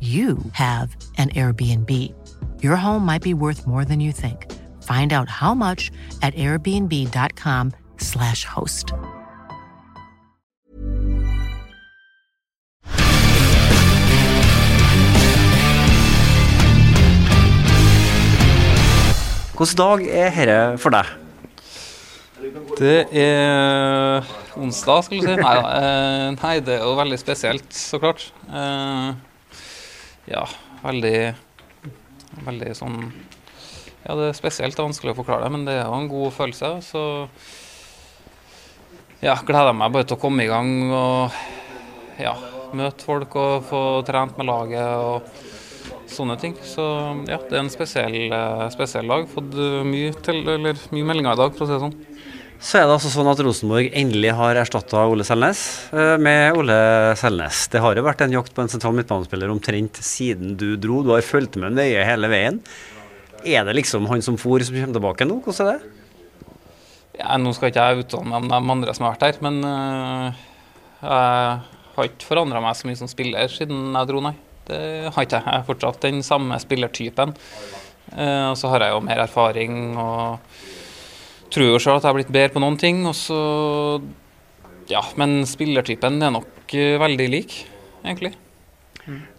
you have an Airbnb. Your home might be worth more than you think. Find out how much at airbnb.com/slash host. Hvilken dag er dette for deg? Det er onsdag, skal du si. Nei. Eh, nei, det er jo veldig spesielt, så klart. Eh, ja, veldig Veldig sånn Ja, det er spesielt. Vanskelig å forklare det, men det er jo en god følelse. Så ja, gleder jeg meg bare til å komme i gang og ja, møte folk og få trent med laget og sånne ting. Så ja, det er en spesiell, eh, spesiell dag. Fått eh, mye, til, mye meldinger i dag, for å si det sånn. Så er det altså sånn at Rosenborg endelig har erstatta Ole Selnes eh, med Ole Selnes. Det har jo vært en jakt på en sentral midtbanespiller omtrent siden du dro. Du har fulgt med nøye hele veien. Er det liksom han som for som kommer tilbake nå? Hvordan er det? Ja, nå skal ikke jeg uttale meg om de andre som har vært her, men øh, jeg har ikke forandra meg så mye som spiller siden jeg dro, nei. Det har ikke jeg. Jeg er fortsatt den samme spillertypen. Uh, og så har jeg jo mer erfaring og tror jo sjøl at jeg har blitt bedre på noen ting. Og så Ja, men spillertypen er nok øh, veldig lik, egentlig.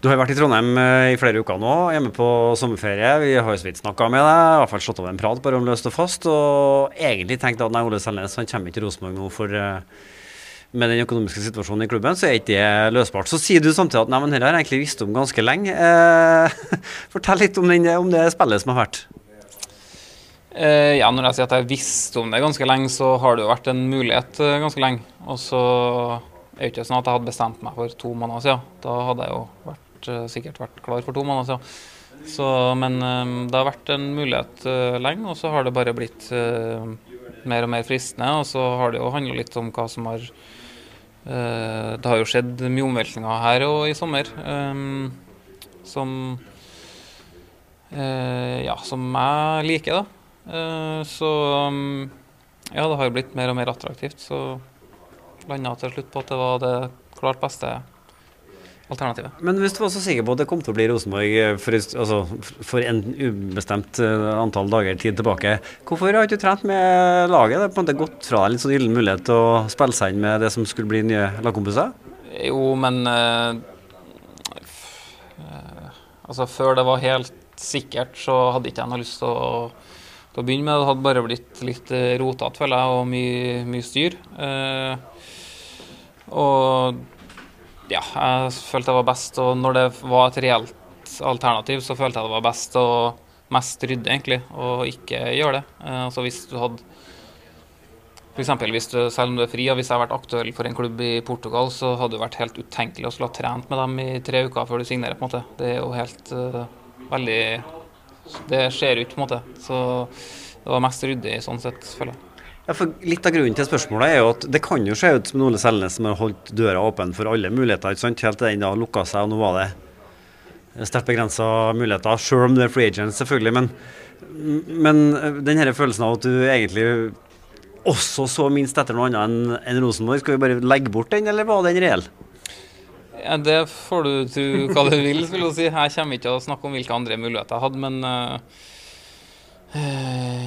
Du har vært i Trondheim eh, i flere uker nå, hjemme på sommerferie. Vi har jo så vidt snakka med deg, i hvert fall slått av en prat bare om løst og fast. Og egentlig tenkte at nei, Ole Selnes han kommer ikke til Rosenborg nå for eh, med den økonomiske situasjonen i klubben, så er ikke det løsbart. Så sier du samtidig at nei, men dette har jeg egentlig visst om ganske lenge. Eh, fortell litt om, den, om det spillet som har vært. Eh, ja, når jeg sier at jeg visste om det ganske lenge, så har det jo vært en mulighet eh, ganske lenge. Og så er det ikke sånn at jeg hadde bestemt meg for to måneder siden. Da hadde jeg jo vært, eh, sikkert vært klar for to måneder siden. Så, men det har vært en mulighet lenge, og så har det bare blitt mer og mer fristende. Og så har det jo handla litt om hva som har Det har jo skjedd mye omveltninger her og i sommer som Ja, som jeg liker, da. Eh, så um, ja, det har jo blitt mer og mer attraktivt. Så landa til slutt på at det var det klart beste alternativet. Men hvis du var så sikker på at det kom til å bli Rosenborg eh, for, altså, for en ubestemt eh, antall dager tid tilbake, hvorfor har du ikke trent med laget? Det er på en måte gått fra deg litt sånn gyllen mulighet til å spille seg inn med det som skulle bli nye lagkompiser? Jo, men eh, Altså, før det var helt sikkert, så hadde ikke jeg noe lyst til å til å begynne med. Det hadde bare blitt litt rotete, føler jeg, og mye, mye styr. Eh, og ja, jeg følte det var best Og når det var et reelt alternativ, så følte jeg det var best å mest rydde, egentlig, og ikke gjøre det. Eh, altså hvis du hadde F.eks. hvis du, selv om du er fri, og hvis jeg har vært aktuell for en klubb i Portugal, så hadde det vært helt utenkelig å skulle ha trent med dem i tre uker før du signerer. på en måte. Det er jo helt uh, veldig det skjer jo ikke, på en måte. Så det var mest ryddig sånn sett, føler jeg. Ja, for Litt av grunnen til spørsmålet er jo at det kan jo se ut som Ole Selnes som har holdt døra åpen for alle muligheter, ikke sant? helt til den da lukka seg, og nå var det sterkt begrensa muligheter, sjøl om du er free agent, selvfølgelig. Men, men den her følelsen av at du egentlig også så minst etter noe annet enn en Rosenborg, skal vi bare legge bort den, eller var den reell? Ja, det får du tro hva du vil, skulle jeg si. Jeg kommer ikke å snakke om hvilke andre muligheter jeg hadde, men uh,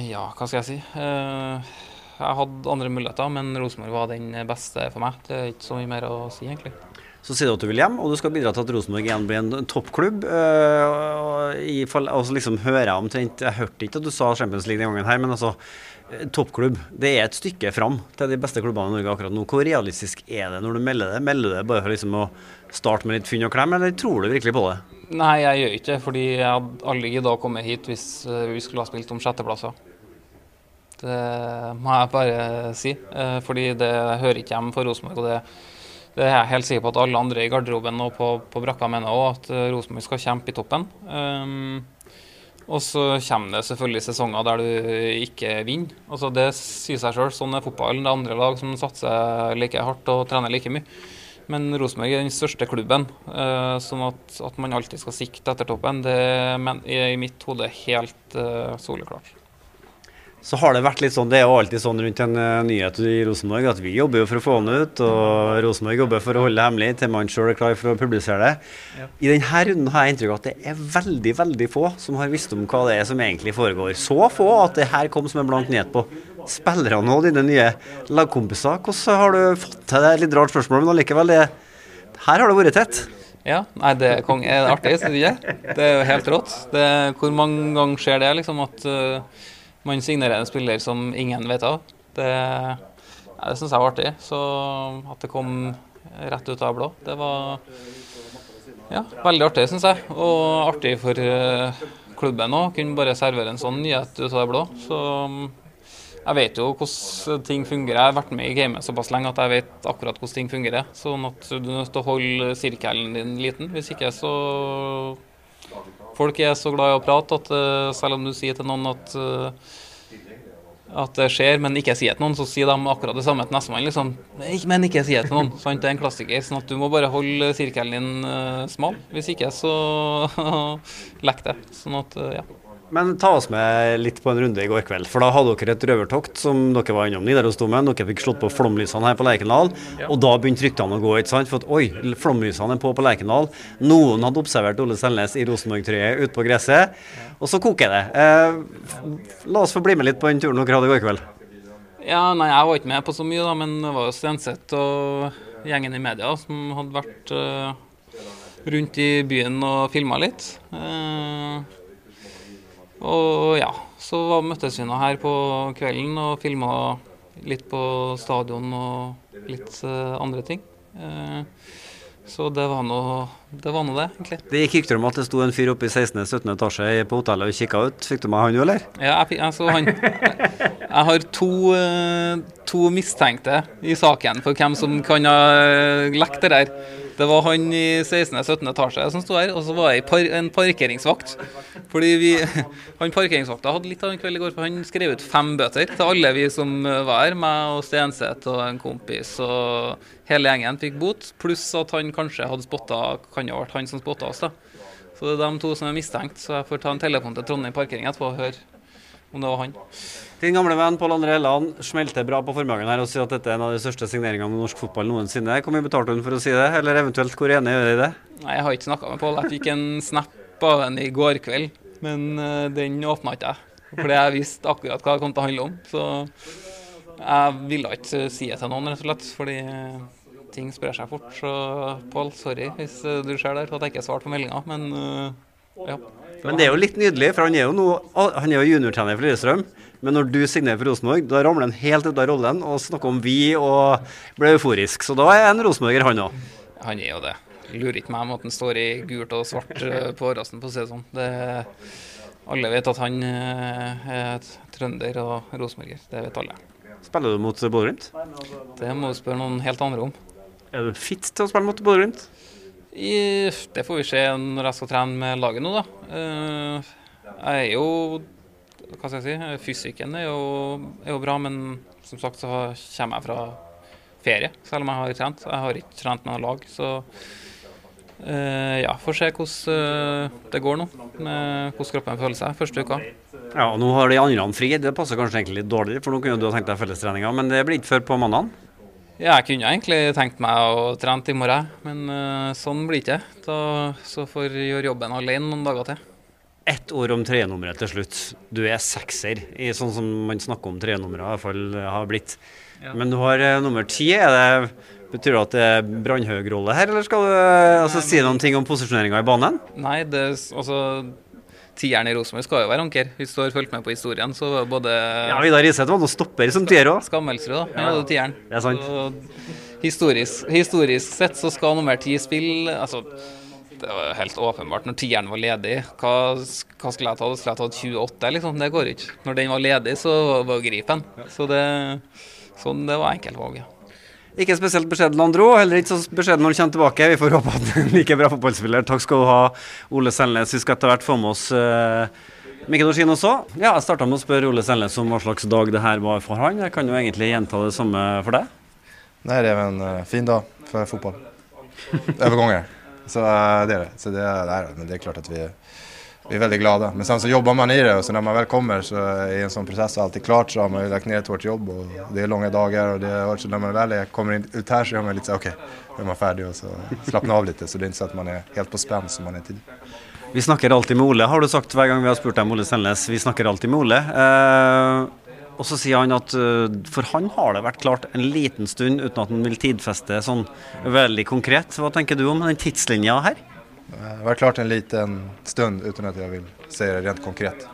ja, hva skal jeg si. Uh, jeg hadde andre muligheter, men Rosenborg var den beste for meg. Det er ikke så mye mer å si, egentlig. Så sier du at du vil hjem, og du skal bidra til at Rosenborg igjen blir en toppklubb. Og, så liksom hører Jeg omtrent, jeg hørte ikke at du sa Champions League den gangen her, men altså toppklubb. Det er et stykke fram til de beste klubbene i Norge akkurat nå. Hvor realistisk er det når du melder det? Melder du det bare for liksom å starte med litt fynn og klem, eller tror du virkelig på det? Nei, jeg gjør ikke det, fordi jeg hadde aldri gidda å komme hit hvis eh, vi skulle ha spilt om sjetteplasser. Det må jeg bare si, eh, fordi det hører ikke hjemme for Rosenborg. og det, det er jeg helt sikker på at alle andre i garderoben og på, på brakka mener òg, at eh, Rosenborg skal kjempe i toppen. Um, og så kommer det selvfølgelig sesonger der du ikke vinner. Altså Det sier seg sjøl. Sånn er fotballen. Det er andre lag som satser like hardt og trener like mye. Men Rosenborg er den største klubben, uh, sånn at, at, man alltid skal sikte etter toppen, det er i mitt hode helt uh, soleklart så har det vært litt sånn, det er jo alltid sånn rundt en uh, nyhet i Rosenborg at vi jobber jo for å få den ut, og Rosenborg jobber for å holde det hemmelig til man sjøl er klar for å publisere det. Ja. I denne runden har jeg inntrykk av at det er veldig veldig få som har visst om hva det er som egentlig foregår. Så få at det her kom som en blank nyhet på spillerne og dine nye lagkompiser. Hvordan har du fått til det? Litt rart spørsmål, men allikevel, det, her har det vært tett. Ja, nei, det er, kong, er artig, syns du ikke? Det er jo helt rått. Det, hvor mange ganger skjer det, liksom, at uh, man signerer en spiller som ingen vet av. Det, ja, det syns jeg var artig. Så at det kom rett ut av blå, det var ja, veldig artig, syns jeg. Og artig for uh, klubben òg. Kunne bare servere en sånn nyhet ut av det blå. Så jeg vet jo hvordan ting fungerer. Jeg har vært med i gamet såpass lenge at jeg vet akkurat hvordan ting fungerer. Sånn at du er nødt til å holde sirkelen din liten. Hvis ikke så Folk er så glad i å prate at uh, selv om du sier til noen at, uh, at det skjer, men ikke sier til noen, så sier de akkurat det samme til nestemann. Liksom. Men ikke sier til noen. Sant? Det er en klassiker. sånn at du må bare holde sirkelen din uh, smal. Hvis ikke, så lekk det. Sånn at, ja. Men ta oss med litt på en runde i går kveld. For da hadde dere et røvertokt som dere var innom Nidarosdomen. Dere fikk slått på flomlysene her på Lerkendal. Ja. Og da begynte ryktene å gå. ikke sant? For at oi, flomlysene er på på Lerkendal. Noen hadde observert Ole Selnes i Rosenborg-trøye ute på gresset. Og så koker det. Eh, la oss få bli med litt på den turen dere hadde i går kveld. Ja, nei, Jeg var ikke med på så mye, da, men det var jo Stenseth og gjengen i media som hadde vært uh, rundt i byen og filma litt. Uh, og ja, så møttes vi nå her på kvelden og filma litt på stadion og litt uh, andre ting. Uh, så det var nå det, var noe det, egentlig. Det gikk rykter om at det sto en fyr oppe i 16.-17. etasje på hotellet og kikka ut. Fikk du med han, eller? Ja, jeg, altså, så han. Jeg har to, uh, to mistenkte i saken for hvem som kan ha lekt det der. Det var han i 16.-17. etasje som sto her, og så var jeg par, en parkeringsvakt. Fordi vi, han Parkeringsvakta hadde litt av en kveld i går, for han skrev ut fem bøter til alle vi som var her. Meg og Stenseth og en kompis og hele gjengen fikk bot. Pluss at han kanskje hadde spotta, kan ha vært han som spotta oss. da. Så det er de to som er mistenkt. Så jeg får ta en telefon til Trondheim parkering etterpå og høre om det var han. Din gamle venn Pål André Helland smelter bra på formiddagen her og sier at dette er en av de største signeringene med norsk fotball noensinne. Hvor mye betalte hun for å si det, eller eventuelt hvor enig er du i det? Nei, Jeg har ikke snakka med Pål. Jeg fikk en snap av henne i går kveld, men uh, den åpna ikke jeg. Fordi jeg visste akkurat hva det kom til å handle om. Så jeg ville ikke si det til noen, rett og slett. Fordi uh, ting sprer seg fort. Så Pål, sorry hvis du ser der at jeg ikke svarte på meldinga, men ja. Men det er jo litt nydelig, for han er jo, noe, han er jo juniortrener for Lillestrøm. Men når du signerer for Rosenborg, da ramler han helt ut av rollen og snakker om vi og blir euforisk. Så da er han rosenborger, han òg. Han er jo det. Lurer ikke meg om at han står i gult og svart eh, på årrasen, på å si det sånn. Det, alle vet at han eh, er trønder og rosenborger. Det vet alle. Spiller du mot Bodø-Glimt? Det må du spørre noen helt andre om. Er du fit til å spille mot Bodø-Glimt? Det får vi se når jeg skal trene med laget nå, da. Eh, jeg er jo Hva skal jeg si? Fysikken er jo, er jo bra, men som sagt så kommer jeg fra ferie, selv om jeg har trent. Jeg har ikke trent med noe lag, så Uh, ja, får se hvordan uh, det går nå. Med hvordan kroppen føler seg første uka. Ja, og Nå har de andre fri. Det passer kanskje egentlig litt dårligere, for nå kunne du ha tenkt deg fellestreninga, men det blir ikke før på mandag? Ja, jeg kunne egentlig tenkt meg å trene i morgen, men uh, sånn blir det ikke. Da, så får jeg gjøre jobben alene noen dager til. Ett ord om trenummeret til slutt. Du er sekser, i sånn som man snakker om trenummeret, i hvert fall har blitt. Ja. Men du har nummer ti. Betyr det at det er brannhøg-rolle her, eller skal du altså, si noen ting om posisjoneringa i banen? Nei, det, altså Tieren i Rosenborg skal jo være anker. Hvis du har fulgt med på historien, så var både Ja, Vidar Riseth var noen stopper som tier òg. Skammelsrud, da. Han ja. hadde tieren. Det er sant. Så, historisk, historisk, sett så skal nummer ti spille Altså, det var helt åpenbart. Når tieren var ledig, hva, hva skulle jeg tatt? Skulle jeg tatt 28, liksom? Det går ikke. Når den var ledig, så var gripen. Så det, sånn, det var enkeltvalget. Ikke spesielt beskjeden, Landro. Heller ikke så beskjeden når han kommer tilbake. Vi får håpe at han er like bra fotballspiller. Takk skal du ha, Ole Selnes. Vi skal etter hvert få med oss uh, Mikkel Dorsin også. Ja, jeg starta med å spørre Ole Selnes om hva slags dag det her var for han. Jeg kan jo egentlig gjenta det samme for deg. Nei, det er en uh, fin dag for fotball. Overganger. Så uh, det er det. Så det er, det er klart at vi vi är väldigt glada. Men så jobbar man i det och så när man väl kommer så är en sån process alltid klart så har man ju lagt ner ett hårt jobb och det är långa dagar och det er så när man är, kommer ut här så är man lite så okej, okay, då man färdig och så slappnar av lite så det är inte så att man är helt på spänn som man är tidigare. Vi snakker alltid med Ole, har du sagt hver gang vi har spurt deg om Ole Selnes. Vi snakker alltid med Ole. Eh, og så sier han at uh, for han har det vært klart en liten stund uten at han vil tidfeste sånn veldig konkret. Hva tenker du om den tidslinja her? Det var vært klart en liten stund uten at jeg vil si det rent konkret.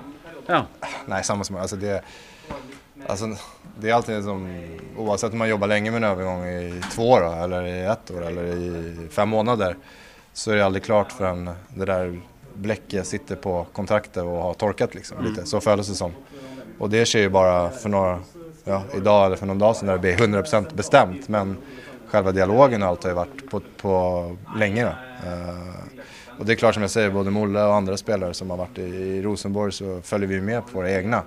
Ja. Nei, samme som altså det, altså, det er alltid som Uansett om man jobber lenge med en overgang i to år, eller i ett år eller i fem måneder, så er det aldri klart før det der blekket sitter på kontraktet og har tørket. Liksom, lite. Så føles det som. Og det skjer jo bare for noen, ja, i dag eller for noen dager siden, der det blir 100 bestemt. Men selve dialogen og alt har ju vært på, på lenge. Uh, och det är klart som jag säger, både Molle och andra spelare som har varit i Rosenborg så följer vi med på våra egna.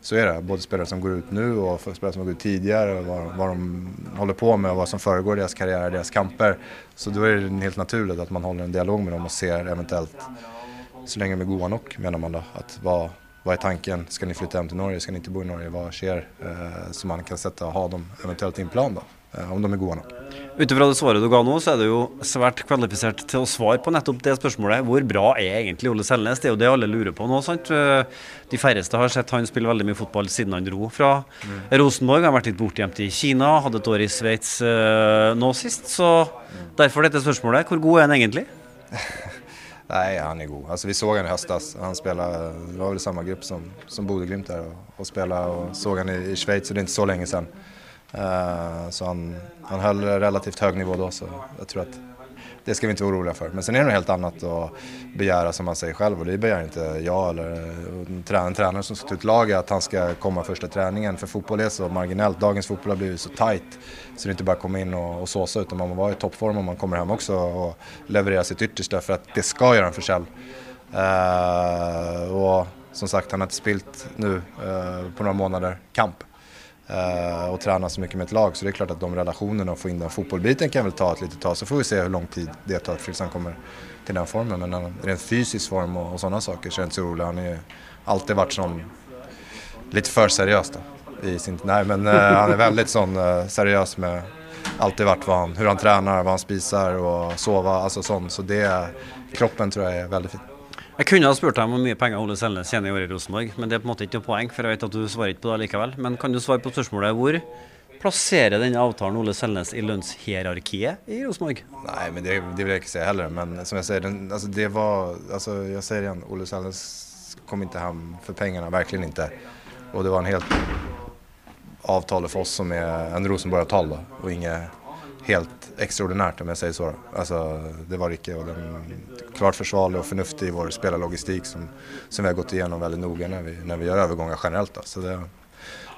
Så är det. Både spelare som går ut nu och spelare som har gått ut tidigare och vad, vad de håller på med och vad som föregår deras karriär, deras kamper. Så då är det helt naturligt att man håller en dialog med dem och ser eventuellt, så länge de är goda nog menar man då, att vad, vad är tanken? Ska ni flytta hem till Norge? Ska ni inte bo i Norge? Vad sker? Eh, så man kan sätta och ha dem eventuellt i en plan då. Eh, om de er gode nok. Ut ifra det svaret du ga nå, så er du jo svært kvalifisert til å svare på nettopp det spørsmålet. Hvor bra er egentlig Ole Selnes? Det er jo det alle lurer på nå. sant? Eh, de færreste har sett han spille veldig mye fotball siden han dro fra mm. Rosenborg. Han har vært litt bortgjemt i Kina, hadde et år i Sveits uh, nå sist. Så derfor dette spørsmålet. Hvor god er han egentlig? Nei, han er god. Altså, vi så han i høstes. Han spiller, det var vel samme gruppe som, som Bodø-Glimt der og, og spiller. Og så han i, i Sveits, og det er ikke så lenge siden. Uh, så han, han höll relativt hög nivå då så jag tror att det ska vi inte vara oroliga för. Men sen är det något helt annat att begära som man säger själv och det begär inte jag eller en tränare som ska ut laget att han ska komma första träningen. För fotboll är så marginellt, dagens fotboll har blivit så tight så det är inte bara att komma in och, och såsa utan man måste vara i toppform om man kommer hem också och leverera sitt yttersta för att det ska göra en försälj. Uh, och som sagt, han har inte spilt nu uh, på några månader kamp. Uh, och träna så mycket med ett lag. Så det är klart att de relationerna och få in den fotbollbiten kan väl ta ett litet tag. Så får vi se hur lång tid det tar tills han kommer till den formen. Men rent fysisk form och, och sådana saker så är jag inte så orolig. Han har ju alltid varit sån, lite för seriös då. I sin, nej men uh, han är väldigt sån uh, seriös med alltid varit han, hur han tränar, vad han spisar och sova, alltså sånt. Så det, kroppen tror jag är väldigt fin. Jeg kunne ha spurt deg om hvor mye penger Ole Selnes tjener i året i Rosenborg, men det er på en måte ikke noe poeng, for jeg vet at du svarer ikke på det likevel. Men kan du svare på spørsmålet hvor plasserer denne avtalen Ole Selnes i lønnshierarkiet i Rosenborg? Nei, men det, det, vil jeg ikke si heller. Men som jeg sier, den, altså det var altså Jeg sier igjen, Ole Selnes kom ikke hjem for pengene, virkelig ikke. Og det var en helt avtale for oss som er en Rosenborg-avtale, og ingen helt extraordinært, om jeg sier så. Altså, det var ikke og den, klart forsvarlig og fornuftig i vår spillerlogistikk som, som, vi har gått igjennom veldig nøye når når vi gjør overganger generelt. Så, det,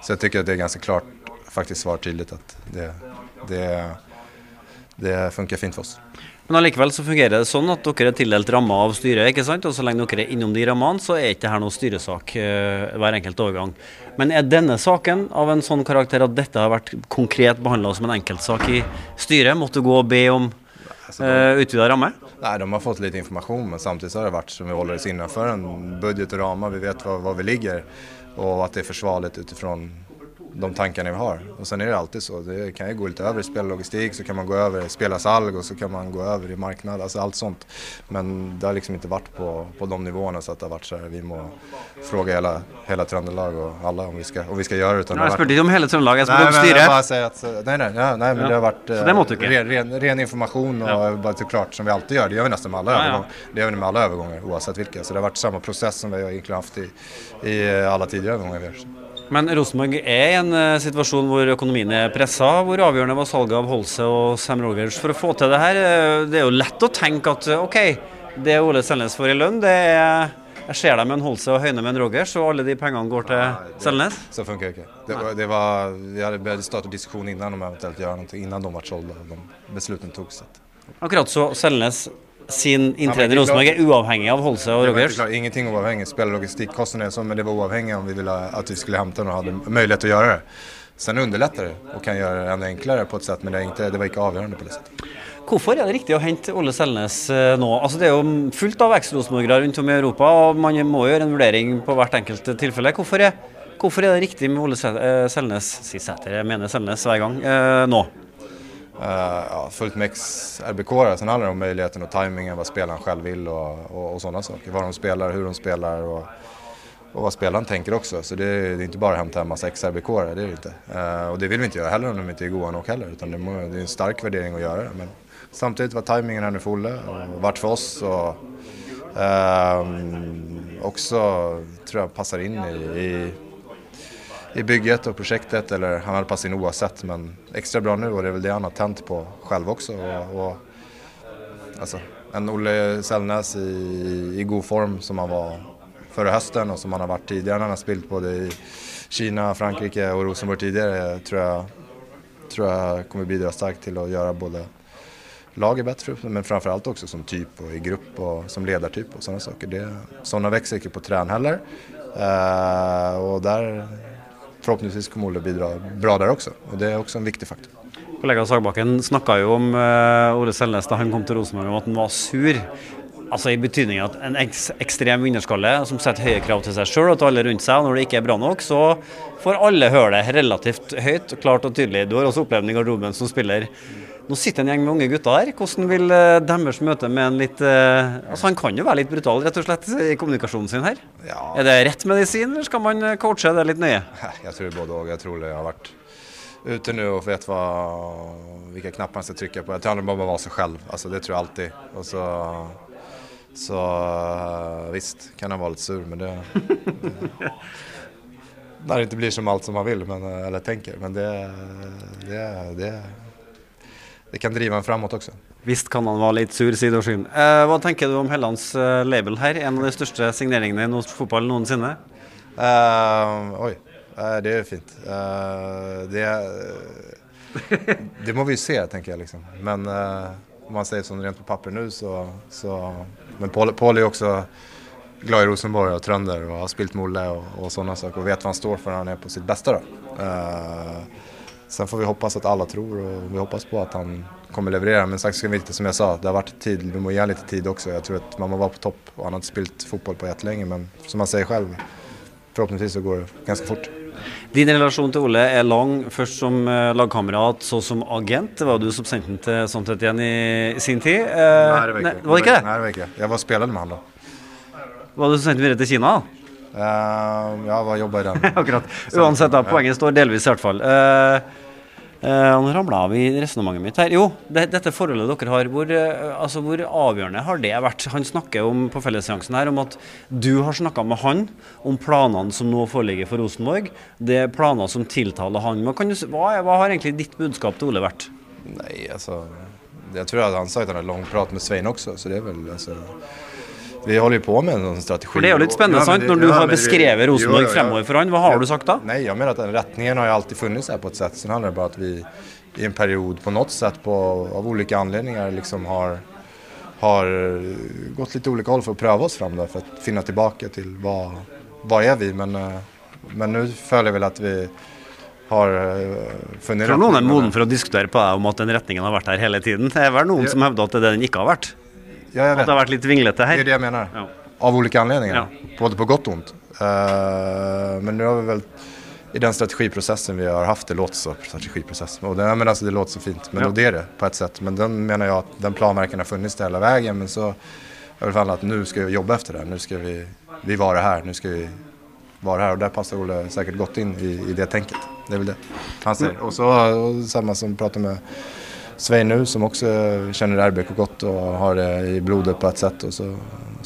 så jeg syns det er ganske klart faktisk svar tydelig at det, det, det funker fint for oss. Men allikevel så fungerer det sånn at dere er tildelt rammer av styret, ikke sant? og så lenge dere er innom de rammene, så er ikke her noen styresak uh, hver enkelt overgang. Men er denne saken av en sånn karakter at dette har vært konkret behandla som en enkeltsak i styret? Måtte gå og be om uh, utvida ramme? Nei, de har fått litt informasjon, men samtidig så har det vært som vi holder oss innenfor en budget og ramar. Vi vet var, var vi ligger og at det er forsvarlig ut utifrån de tankene vi har. Og sen er det alltid så, det kan jo gå litt over i spellogistik, så kan man gå over i spillersalg, og så kan man gå over i marknad, Altså alt sånt. Men det har liksom ikke vært på, på de nivåene så att det har vært så vi må fråga hele, hele Trøndelag og alla om vi skal, om vi skal gjøre det. Utan jeg spurte ikke om hele Trøndelag, jeg spurte om styret. Nei, nei, nei, nei, nej, nej, nej, nej men det har vært eh, ren, ren, ren, information og ja. bare till klart som vi alltid gjør. Det gjør vi nesten med alle ja, ja. Det gjør vi med alle övergångar oavsett hvilke. Så det har vært samme process som vi har egentligen haft i, i alla tidligere overganger. har. Men Rosenborg er i en uh, situasjon hvor økonomien er pressa. Hvor avgjørende var salget av Holse og Sam Rogers for å få til det her? Uh, det er jo lett å tenke at uh, OK, det Ole Selnes får i lønn, det er jeg ser deg med en Holse og Høyne med en Rogers, og alle de pengene går til Selnes? Så funker det ikke. Det var, det var, vi hadde startet diskusjon innan om eventuelt gjøre noe, innan de ble solgt og de beslutene tok. Akkurat så Selnes sin inntreden i Rosenborg er uavhengig av Holse og Rogers? Ingenting uavhengig. Spiller er sånn, men det var uavhengig om vi ville at vi skulle hente den og hadde mulighet til å gjøre det. Sen underletter det og kan gjøre det enda enklere på et sett, men det, ikke, det var ikke avgjørende på det settet. Hvorfor er det riktig å hente Olle Selnes eh, nå? Altså Det er jo fullt av eks-rosenborgere rundt om i Europa, og man må gjøre en vurdering på hvert enkelt tilfelle. Hvorfor er, hvorfor er det riktig med Ole eh, Selnes, si Sæter, jeg mener Selnes hver gang, eh, nå? Uh, ja, fullt med RBK-are. Sen handlar det om möjligheten och tajmingen, vad spelaren själv vill och, och, och sådana saker. Var de spelar, hur de spelar och, och vad spelaren tänker också. Så det är, det är inte bara att hämta en massa ex-RBK-are, det är det inte. Uh, och det vill vi inte göra heller om de inte är goa nog heller. Utan det, må, det är en stark värdering att göra det. Men samtidigt var tajmingen här nu för Olle och vart för oss. Och, uh, också tror jag passar in i, i i bygget och projektet eller han hade passat in oavsett men extra bra nu och det är väl det han har tänt på själv också. Och, och, alltså, en Olle Sällnäs i, i god form som han var förra hösten och som han har varit tidigare när han har spelat både i Kina, Frankrike och Rosenborg tidigare tror jag, tror jag kommer bidra starkt till att göra både laget bättre men framförallt också som typ och i grupp och som ledartyp och sådana saker. Det, sådana inte på trän heller. Uh, och där forhåpentligvis kommer Ole bidra bra der også. og Det er også en viktig faktor. Kollega Sagbakken snakka jo om uh, Ole Selnes da han kom til Rosenborg, om at han var sur. Altså I betydning at en eks ekstrem vinnerskalle som setter høye krav til seg sjøl og til alle rundt seg. og Når det ikke er bra nok, så får alle høre det relativt høyt, klart og tydelig. Du har også opplevd i garderoben som spiller. Nå sitter en gjeng med unge gutter her. Hvordan vil uh, deres møte med en litt uh, Altså Han kan jo være litt brutal rett og slett i kommunikasjonen sin her. Ja. Er det rett medisin, eller skal man coache det litt nøye? Jeg tror både og. Jeg tror det har vært ute nå og vet hva, hvilke knapper man skal trykke på. Jeg tror han bare må være seg selv. Altså, det tror jeg alltid. Og så, så visst kan han være litt sur, men det, det Når det ikke blir som alt som man vil, men, eller tenker. Men det, det, det det kan drive en framåt også. Visst kan han være litt sur, sier Dorsin. Eh, hva tenker du om Hellands eh, label her? En av de største signeringene i norsk fotball noensinne? Uh, oi, uh, det er fint. Uh, det, det må vi jo se, tenker jeg. liksom. Men om man sier sånn rent på papir nå, så, så, Men Pål er jo også glad i Rosenborg og trønder og har spilt med og, og sånne saker og vet hva han står for når han er på sitt beste. da. Sen får vi hoppas at alle tror og vi hoppas på at han kommer leverere. Men sagt ska vi inte, som jeg sa, det har vært tid, vi må ge litt tid også. Jeg tror at man må være på topp Og han har ikke spilt fotball på lenge, Men som han sier selv, forhåpentligvis så går det ganske fort. Din relasjon til Ole er lang, først som uh, lagkamerat, så som agent. Det var du som sendte han til Sånt igjen i sin tid. Eh, nei, det var ikke nei, var det. Ikke det? Nei, det var ikke Jeg var spiller med han da. Var du som sendte videre til Kina? Uh, ja, hva jobber jeg med? Akkurat. Uansett, da, poenget står delvis i hvert fall. Uh, Uh, nå ramla av i resonnementet mitt her. Jo, det, dette forholdet dere har, hvor, altså, hvor, avgjørende har det vært? Han snakker om på fellesseansen her om at du har snakka med han om planene som nå foreligger for Rosenborg. Det er planer som tiltaler han. Men du, hva, hva, har egentlig ditt budskap til Ole vært? Nei, altså Jeg tror at han sa at han hadde lang prat med Svein også, så det er vel altså vi holder på med en strategi. For Det er jo litt spennende, ja, sant? Når du ja, har beskrevet Rosenborg fremover for han, hva har du sagt da? Nei, jeg mener at den retningen har alltid funnet her på et sett. Så handler det bare at vi i en periode på noe sett på, av ulike anledninger liksom har, har gått litt ulike hold for å prøve oss fram der, for å finne tilbake til hva, hva er vi. Men, eh, men nå føler jeg vel at vi har eh, funnet Tror noen er moden for å diskutere på deg om at den retningen har vært her hele tiden. Det er vel noen ja. som hevder at det er den ikke har vært? Ja, At det har vært litt vinglete Det er her? det jeg mener. Ja. Av olika anledninger. Både på gott og ont. Uh, men nå har vi vel i den strategiprocessen vi har haft, det låter så, strategiprocess, och det, men alltså, det låter så fint, men Ja. det är det på ett sätt. Men den menar jag att den planverken har funnits där hela vägen, men så jag väl att nu ska vi jobba efter det, nu ska vi, vi vara här, nu ska vi vara här och där passar Olle säkert gott in i, i det tänket. Det är väl det han säger. Och så och samma som pratar med Svein nu som også kjenner RBK godt og har det i blodet på et sett. Og så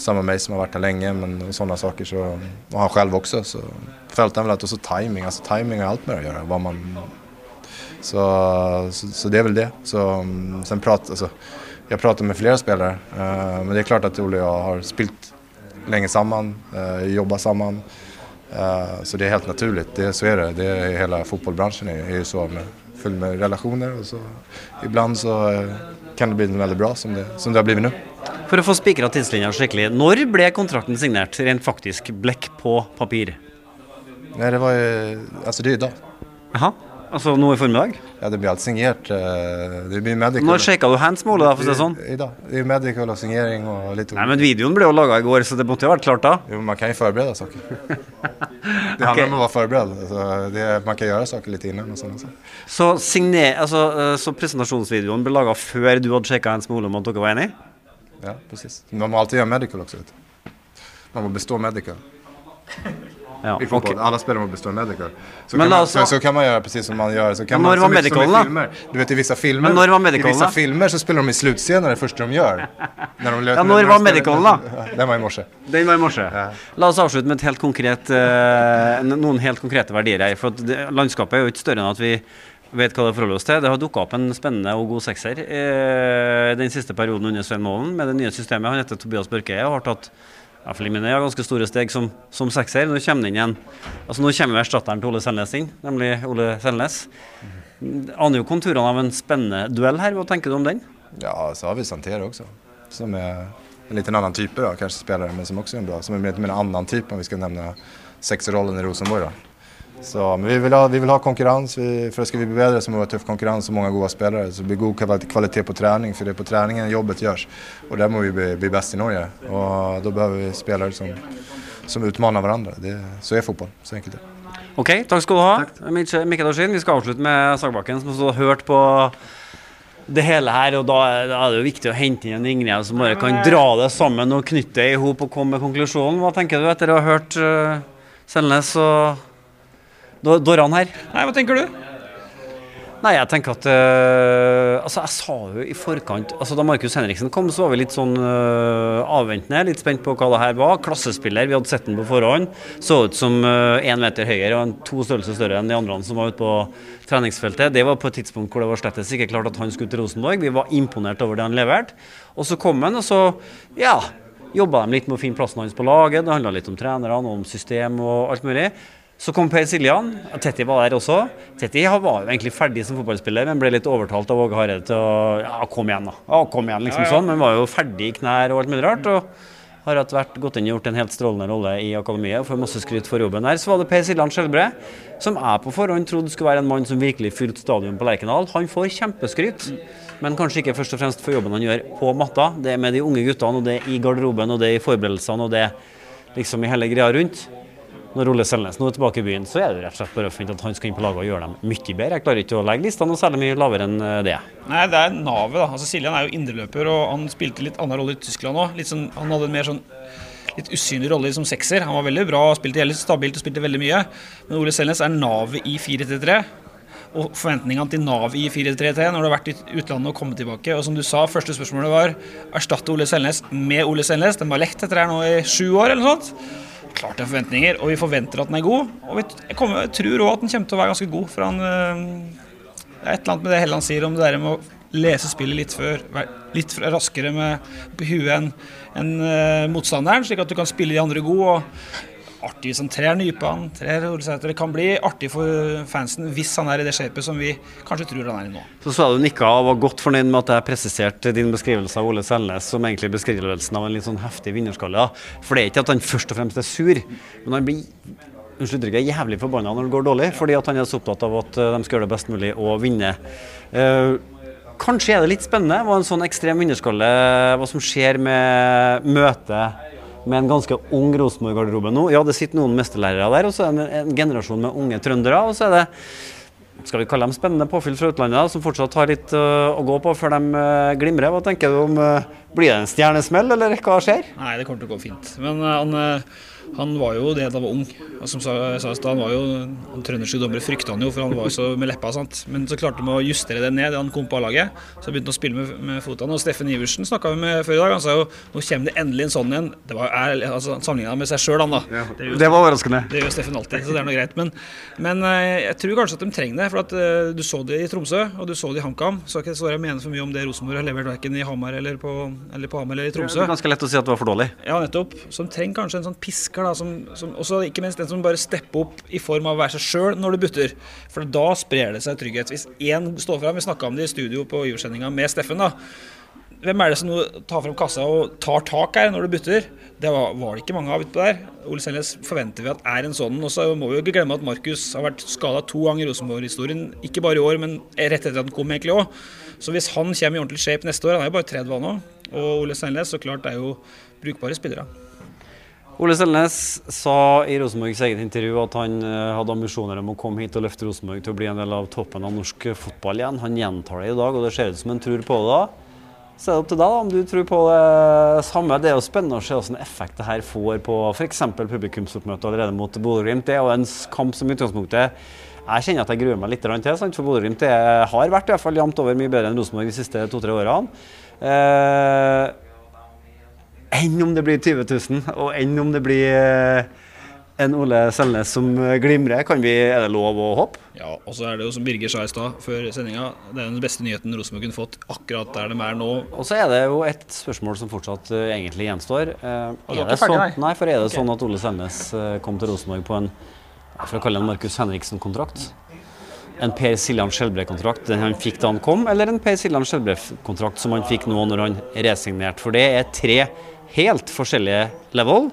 sammen med meg som har vært her lenge, men i sånne saker. Så, Og han selv også, Så følte han vel at også timing. Alltså timing har alt med det gjøre. Vad man, så, så, så det er vel det. Så, sen prat, altså, Jeg prater med flere spillere, uh, men det er klart at Ole og jeg har spilt lenge sammen, uh, jobba sammen. Uh, så det er helt naturlig. det, så er det. det er hela fotballbransjen er, är ju så med, full med relasjoner. Og så, iblant så eh, kan det bli veldig bra som det, som det har blivit nå. For å få spikra tidslinja skikkelig, når ble kontrakten signert rent faktisk blekk på papir? Nei, det var jo Altså, det i dag. Jaha, altså nå i formiddag? Ja, det blir alt signert. eh, Det blir medical. Når sjekka du hands med da, for å si det sånn? I dag. Det er medical og signering og litt Nei, men videoen ble jo laga i går, så det måtte jo ha vært klart da? Jo, man kan jo forberede saker. det handler okay. om å være forberedt. Alltså, det, man kan gjøre saker litt innan og sånn. saker. Så, signer, altså, eh, så presentasjonsvideoen ble laga før du hadde sjekka hands Ole om at dere var enige? Ja, precis. Man må alltid gjøre medical også, Vet du. Man må bestå medical. Ja, I fotboll. ok. Alla spelare må bestå medical. Så, Men kan man, alltså- så, så kan man göra precis som man gör. Så kan Men man, var i- i medicalen då? filmer. Du vet i vissa filmer. Men när var I medicalen vissa filmer så spelar de i slutscener det första de gör. när de, Ja, när var medicalen då? Den var i morse. Den var i morse. La oss avslutte med et helt konkret, uh, noen helt konkrete verdier her. For at det, landskapet er jo ikke større enn at vi vet hva det forholder oss til. Det har dukka opp en spennende og god sekser eh, den siste perioden under Svein Målen med det nye systemet. Han heter Tobias Børkeie og har tatt i hvert fall har ganske store steg som, som sekser. Nå kommer den igjen Altså nå kommer erstatteren til Ole Selnes inn, nemlig Ole Selnes. Aner jo konturene av en spennende duell her. Hva tenker du om den? Ja, så har vi Santere også, Som er en liten annen type da, kanskje spillere, men som også er en bra. Som er en annen type, om vi skal nevne sexrollen i Rosenborg då. Så, men vi vill ha, vi vill ha konkurrens, vi, för ska vi bli bättre så måste vi ha tuff konkurrens och många goda spelare. Så det blir god kvalitet på träning, för det är på träningen jobbet görs. Och där måste vi bli, bli bäst i Norge. Och då behöver vi spelare som, som utmanar varandra. Det, så är fotboll, så enkelt det. Ok, takk skal du ha. Mikkel Mikkel Dorsin. Vi skal avslutte med Sagbakken, som har hørt på det hele her. Og da, er- er det jo viktig å hente inn en Ingrid som bare kan dra det sammen og knytte det i hop og komme med konklusjonen. Hva tenker du etter å ha hørt uh, Selnes og Doran her? Nei, hva tenker du? Nei, jeg tenker at øh, Altså, jeg sa jo i forkant altså Da Markus Henriksen kom, så var vi litt sånn øh, avventende, litt spent på hva det her var. Klassespiller, vi hadde sett den på forhånd. Så ut som én meter høyere og en to størrelser større enn de andre som var ute på treningsfeltet. Det var på et tidspunkt hvor det var slettes ikke klart at han skulle til Rosenborg. Vi var imponert over det han leverte. Og så kom han, og så, ja Jobba de litt med å finne plassen hans på laget. Det handla litt om trenerne om system og alt mulig. Så kom Per Siljan. Tetti var der også. Tetti var jo egentlig ferdig som fotballspiller, men ble litt overtalt av Åge Hareide til å Ja, kom igjen, da. Ja, kom igjen, liksom sånn. Men var jo ferdig i knær og alt mulig rart. og har vært gått inn og gjort en helt strålende rolle i akademiet og får masse skryt for jobben der. Så var det Per Siljan Skjelbre, som jeg på forhånd trodde skulle være en mann som virkelig fylte stadion på Lerkendal. Han får kjempeskryt, men kanskje ikke først og fremst for jobben han gjør på matta. Det er med de unge guttene, og det er i garderoben, og det er i forberedelsene, og det er liksom i hele greia rundt. Når Ole Selnes nå er tilbake i byen, så er det rett og slett bare å finne at han skal inn på laget og gjøre dem mye bedre. Jeg klarer ikke å legge listene noe særlig mye lavere enn eh, det. Nei, det er navet, da. Altså, Siljan er jo indreløper, og han spilte litt annen rolle i Tyskland òg. Sånn, han hadde en mer sånn litt usynlig rolle som sekser. Han var veldig bra, spilte helt stabilt og spilte veldig mye. Men Ole Selnes er navet i 4-3-3. Og forventningene til Nav i 4-3-3 når du har vært i utlandet og kommet tilbake. Og som du sa, første spørsmålet var erstatte Ole Selnes med Ole Selnes. Den var lekt etter her nå i sju år eller noe sånt. Klart det er forventninger, og vi forventer at den er god. Og jeg kommer, jeg tror òg at den kommer til å være ganske god, for han øh, det er et eller annet med det Helland sier om det der med å lese spillet litt før, litt raskere med huet enn en, eh, motstanderen, slik at du kan spille de andre gode. og Artig hvis han trer nypene. trer Det kan bli artig for fansen hvis han er i det shapet som vi kanskje tror han er i nå. Så sa du nikka og var godt fornøyd med at jeg presiserte din beskrivelse av Ole Selnes som egentlig beskrivelsen av en litt sånn heftig vinnerskalle. For det er ikke at han først og fremst er sur, men han blir unnskyld uttrykket, jævlig forbanna når det går dårlig, fordi at han er så opptatt av at eh, de skal gjøre det best mulig og vinne. Eh, kanskje er det litt spennende. hva en sånn ekstrem vinnerskalle hva som skjer med møtet med en ganske ung Rosenborg-garderobe nå. Ja, det sitter noen mesterlærere der, og så er det en, en generasjon med unge trøndere. Og så er det skal vi kalle dem spennende påfyll fra utlandet, som fortsatt har litt uh, å gå på før de uh, glimrer. Hva tenker du om uh, Blir det en stjernesmell, eller hva skjer? Nei, det kommer til å gå fint. Men han han var jo det da han var ung. Og som sa, sa han var jo han Trønderske dommere frykta han jo, for han var jo så med leppa. sant? Men så klarte han å justere det ned da han kom på A-laget. Så begynte han å spille med, med fotene. Og Steffen Iversen snakka vi med før i dag. Han sa jo nå kommer det endelig en sånn en. Det var er, altså, Sammenligna med seg sjøl, han da. Ja, det, det, var overraskende. Det gjør Steffen alltid, så det er noe greit. Men, men eh, jeg tror kanskje at de trenger det. For at uh, du så det i Tromsø, og du så det i HamKam. Så ikke så jeg mener for mye om det Rosenborg har levert verken i Hamar eller på, eller på Hamar eller i Tromsø. Det er ganske lett å si at det var for dårlig. Ja, nettopp. Så de trenger kanskje en sånn pisker da, som, som også ikke minst den som bare stepper opp i form av å være seg sjøl når du butter. For da sprer det seg trygghet. Hvis én står fram, vi snakka om det i studio på Iversendinga med Steffen, da. Hvem er det som nå tar frem kassa og tar tak her når du butter? Det var, var det ikke mange av utpå der. Ole Selnes forventer vi at er en sånn. Og så må vi jo ikke glemme at Markus har vært skada to ganger i Rosenborg-historien. Ikke bare i år, men rett etter at han kom egentlig òg. Så hvis han kommer i ordentlig shape neste år, han er jo bare 30 nå, og Ole Selnes, så klart er jo brukbare spillere. Ole Selnes sa i Rosenborgs eget intervju at han eh, hadde ambisjoner om å komme hit og løfte Rosenborg til å bli en del av toppen av norsk fotball igjen. Han gjentar det i dag, og det ser ut som han tror på det. da. Så er det opp til deg da, om du tror på det samme. Det er jo spennende å se hvilken effekt det her får på f.eks. publikumsoppmøtet allerede mot Bodø-Glimt. Det er jo en kamp som i utgangspunktet jeg kjenner at jeg gruer meg litt til, sant? for Bodø-Glimt har vært i hvert fall jevnt over mye bedre enn Rosenborg de siste to-tre årene. Eh, enn om det blir 20 000, og enn om det blir eh, en Ole Selnes som glimrer. Kan vi, er det lov å håpe? Ja, og så er det jo som Birger sa i stad før sendinga, det er den beste nyheten Rosenborg kunne fått akkurat der de er nå. Og så er det jo et spørsmål som fortsatt uh, egentlig gjenstår. Uh, er det sånn, nei, for er det okay. sånn at Ole Selnes uh, kom til Rosenborg på en for å kalle det en Markus Henriksen-kontrakt? En Per Siljan Skjelbred-kontrakt den han fikk da han kom, eller en Per Siljan Skjelbred-kontrakt som han fikk nå når han resignerte? For det er tre helt forskjellige level.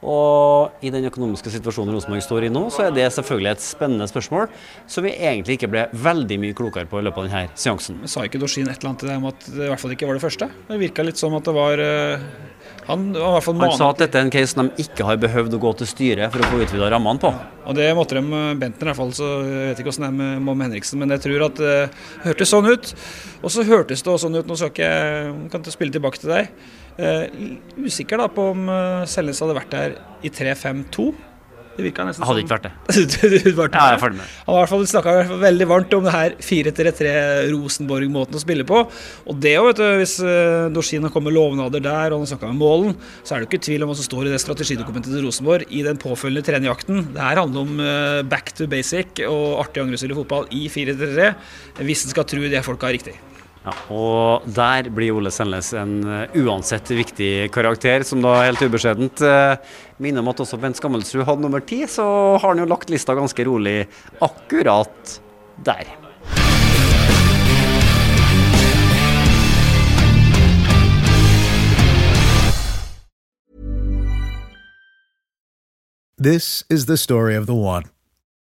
Og i den økonomiske situasjonen Rosenborg står i nå, så er det selvfølgelig et spennende spørsmål som vi egentlig ikke ble veldig mye klokere på i løpet av denne seansen. Men sa ikke Dorsin et eller annet til deg om at det i hvert fall ikke var det første? Det virka litt som at det var uh, han, var han sa at dette er en case de ikke har behøvd å gå til styret for å få utvida rammene på. Ja, og det måtte de, Bentner i hvert fall, så jeg vet ikke hvordan det er med Mom Henriksen, men jeg tror at det uh, hørtes sånn ut. Og så hørtes det også sånn ut, nå skal ikke, kan ikke spille tilbake til deg. Uh, usikker da på om Selnes hadde vært der i 3-5-2. Det virka nesten Hadde ikke vært det. du, var ja, jeg er ferdig med Han har i hvert fall snakka veldig varmt om det her 4-3-3 Rosenborg-måten å spille på. Og det òg, vet du, hvis uh, Dorsin har kommet lovnader der, og han snakka med målen, så er det jo ikke tvil om hva som står i det strategidokumentet til Rosenborg i den påfølgende trenerjakten. Det her handler om back to basic og artig angrepsspill i fotball i 4-3-3, hvis en skal tro det folka har riktig. Ja, og der blir Ole Sennes en uh, uansett viktig karakter, som da helt ubeskjedent uh, minner om at også Bent Skammelsrud hadde nummer ti, så har han jo lagt lista ganske rolig akkurat der. This is the story of the one.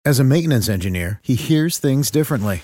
As a maintenance engineer, he hears things differently.